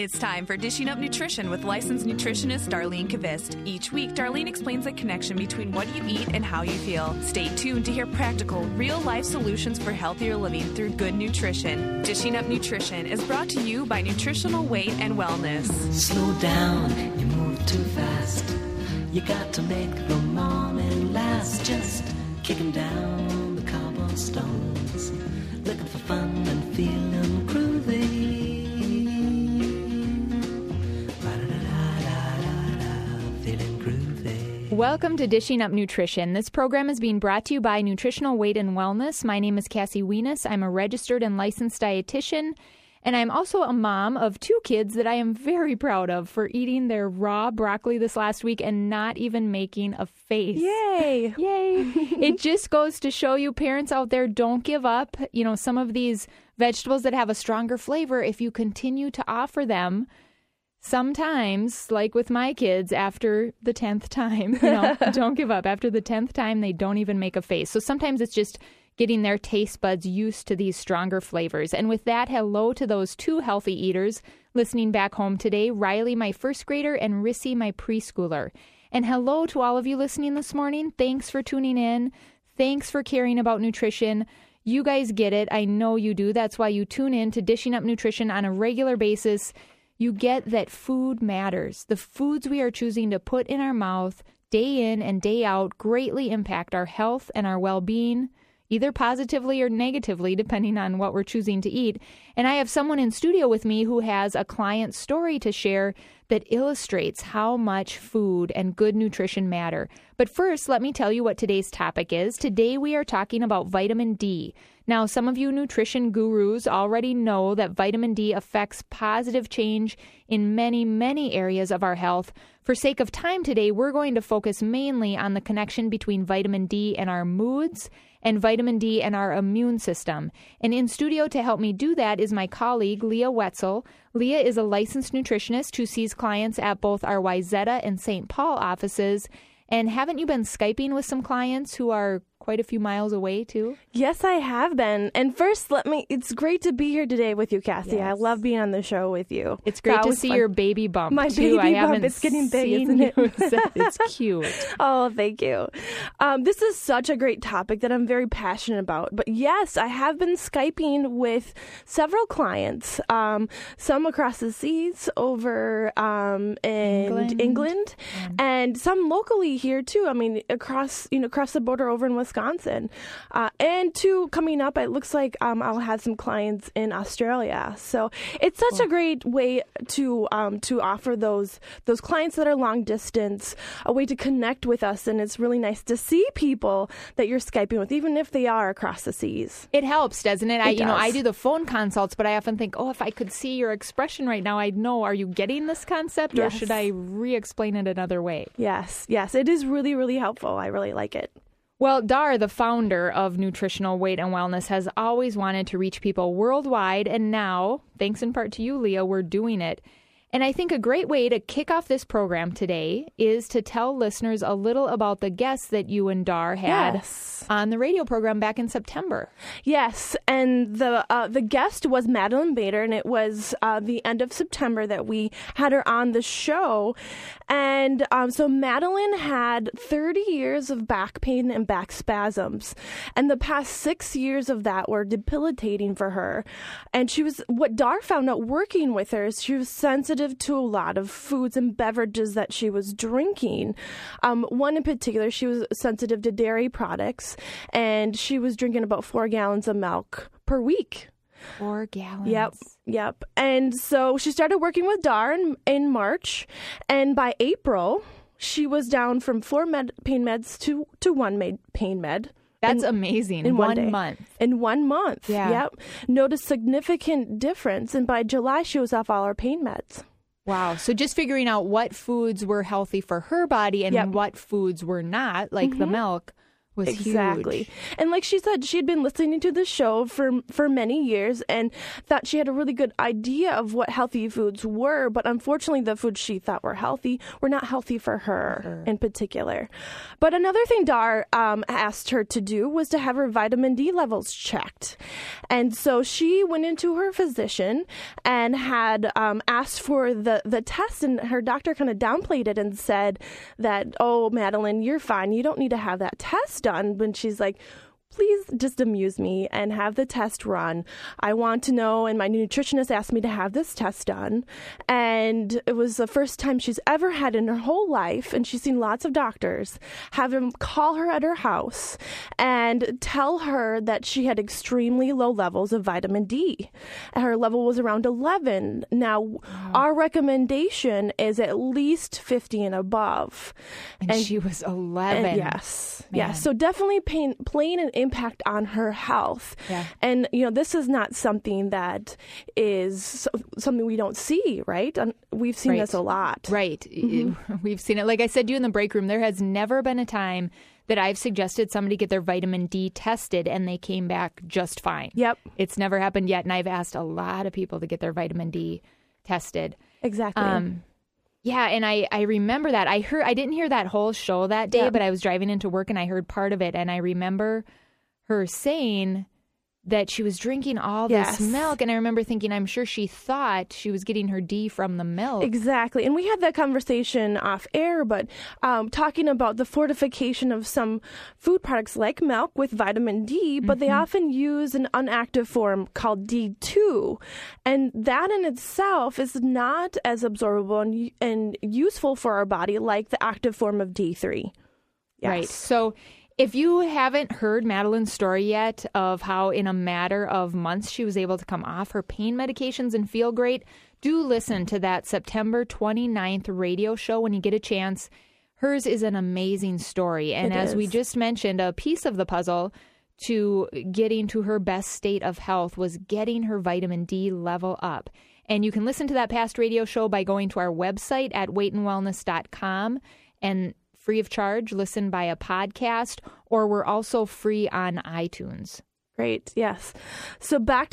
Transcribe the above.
It's time for Dishing Up Nutrition with licensed nutritionist Darlene Kvist. Each week, Darlene explains the connection between what you eat and how you feel. Stay tuned to hear practical, real life solutions for healthier living through good nutrition. Dishing Up Nutrition is brought to you by Nutritional Weight and Wellness. Slow down, you move too fast. You got to make the morning last. Just kicking down the cobblestones, looking for fun and feeling Welcome to Dishing Up Nutrition. This program is being brought to you by Nutritional Weight and Wellness. My name is Cassie Weness. I'm a registered and licensed dietitian, and I'm also a mom of two kids that I am very proud of for eating their raw broccoli this last week and not even making a face. Yay! Yay. it just goes to show you, parents out there, don't give up. You know, some of these vegetables that have a stronger flavor, if you continue to offer them, sometimes, like with my kids, after the 10th time, you know, don't give up. After the 10th time, they don't even make a face. So sometimes it's just getting their taste buds used to these stronger flavors. And with that, hello to those two healthy eaters listening back home today Riley, my first grader, and Rissy, my preschooler. And hello to all of you listening this morning. Thanks for tuning in. Thanks for caring about nutrition. You guys get it. I know you do. That's why you tune in to Dishing Up Nutrition on a regular basis. You get that food matters. The foods we are choosing to put in our mouth day in and day out greatly impact our health and our well being, either positively or negatively, depending on what we're choosing to eat. And I have someone in studio with me who has a client story to share that illustrates how much food and good nutrition matter. But first, let me tell you what today's topic is. Today, we are talking about vitamin D. Now, some of you nutrition gurus already know that vitamin D affects positive change in many, many areas of our health. For sake of time today, we're going to focus mainly on the connection between vitamin D and our moods and vitamin D and our immune system. And in studio to help me do that is my colleague, Leah Wetzel. Leah is a licensed nutritionist who sees clients at both our Wayzata and St. Paul offices. And haven't you been Skyping with some clients who are quite a few miles away, too? Yes, I have been. And first, let me. It's great to be here today with you, Cassie. I love being on the show with you. It's great to see fun. your baby bump. My too. I baby bump. haven't It's getting big, isn't it? it's cute. Oh, thank you. Um, this is such a great topic that I'm very passionate about. But yes, I have been Skyping with several clients, um, some across the seas over um, in England. England, and some locally here too. I mean, across you know across the border over in Wisconsin, uh, and two coming up. It looks like um, I'll have some clients in Australia. So it's such a great way to um, to offer those those clients that are long distance a way to connect with us, and it's really nice to see people that you're skyping with, even if they are across the seas. It helps, doesn't it? I, It you know. I do the phone consults, but I often think, oh, if I could see your expression right now, I'd know. Are you getting this concept, or should I re-explain it another way? Yes, yes, it is really really helpful. I really like it. Well, Dar, the founder of Nutritional Weight and Wellness, has always wanted to reach people worldwide, and now, thanks in part to you, Leah, we're doing it. And I think a great way to kick off this program today is to tell listeners a little about the guests that you and Dar had Yes. on the radio program back in September. Yes, and the uh, the guest was Madeline Bader, and it was uh, the end of September that we had her on the show. And um, so Madeline had 30 years of back pain and back spasms, and the past six years of that were debilitating for her. And she was what Dar found out working with her is she was sensitive to a lot of foods and beverages that she was drinking. Um, one in particular, she was sensitive to dairy products, and she was drinking about four gallons of milk per week. Four gallons. Yep, yep. And so she started working with Dar in, in March, and by April, she was down from four med, pain meds to to one med, pain med. That's in- amazing. in one one month. in one month. Yeah. Yep. Noticed significant difference, and by July, she was off all her pain meds. Wow. So just figuring out what foods were healthy for her body and Yep. Mm-hmm. what foods were not, like the milk, was exactly. huge. And like she said, she had been listening to the show for for many years and thought she had a really good idea of what healthy foods were, but unfortunately the foods she thought were healthy were not healthy for her, in particular. But another thing Dar um, asked her to do was to have her vitamin D levels checked. And so she went into her physician and had um, asked for the, the test, and her doctor kind of downplayed it and said that, oh, Madeline, you're fine. You don't need to have that test done. When she's like, please just amuse me and have the test run. I want to know, and my nutritionist asked me to have this test done. And it was the first time she's ever had in her whole life, and she's seen lots of doctors, have him call her at her house and tell her that she had extremely low levels of vitamin D. Her level was around 11. Now, our recommendation is at least 50 and above. And, she was 11. And yes, Man. yes. So definitely pain, playing an impact on her health. Yeah. And you know, this is not something that is something we don't see, right? We've seen Right. this a lot. Right. Mm-hmm. We've seen it. Like I said to you in the break room, there has never been a time that I've suggested somebody get their vitamin D tested and they came back just fine. Yep. It's never happened yet. And I've asked a lot of people to get their vitamin D tested. Exactly. Um, yeah, and I, I remember that. I heard I didn't hear that whole show that day, Yeah. but I was driving into work and I heard part of it and I remember her saying that she was drinking all Yes. this milk and I remember thinking I'm sure she thought she was getting her D from the milk. Exactly. And we had that conversation off air, but um, talking about the fortification of some food products like milk with vitamin D, but they often use an unactive form called D2. And that in itself is not as absorbable and, and useful for our body like the active form of D3. Yes. Right. So if you haven't heard Madeline's story yet of how in a matter of months she was able to come off her pain medications and feel great, do listen to that September 29th radio show when you get a chance. Hers is an amazing story. And It as we just mentioned, a piece of the puzzle to getting to her best state of health was getting her vitamin D level up. And you can listen to that past radio show by going to our website at weightandwellness.com and free of charge listen by a podcast or we're also free on iTunes. Great. Yes. So back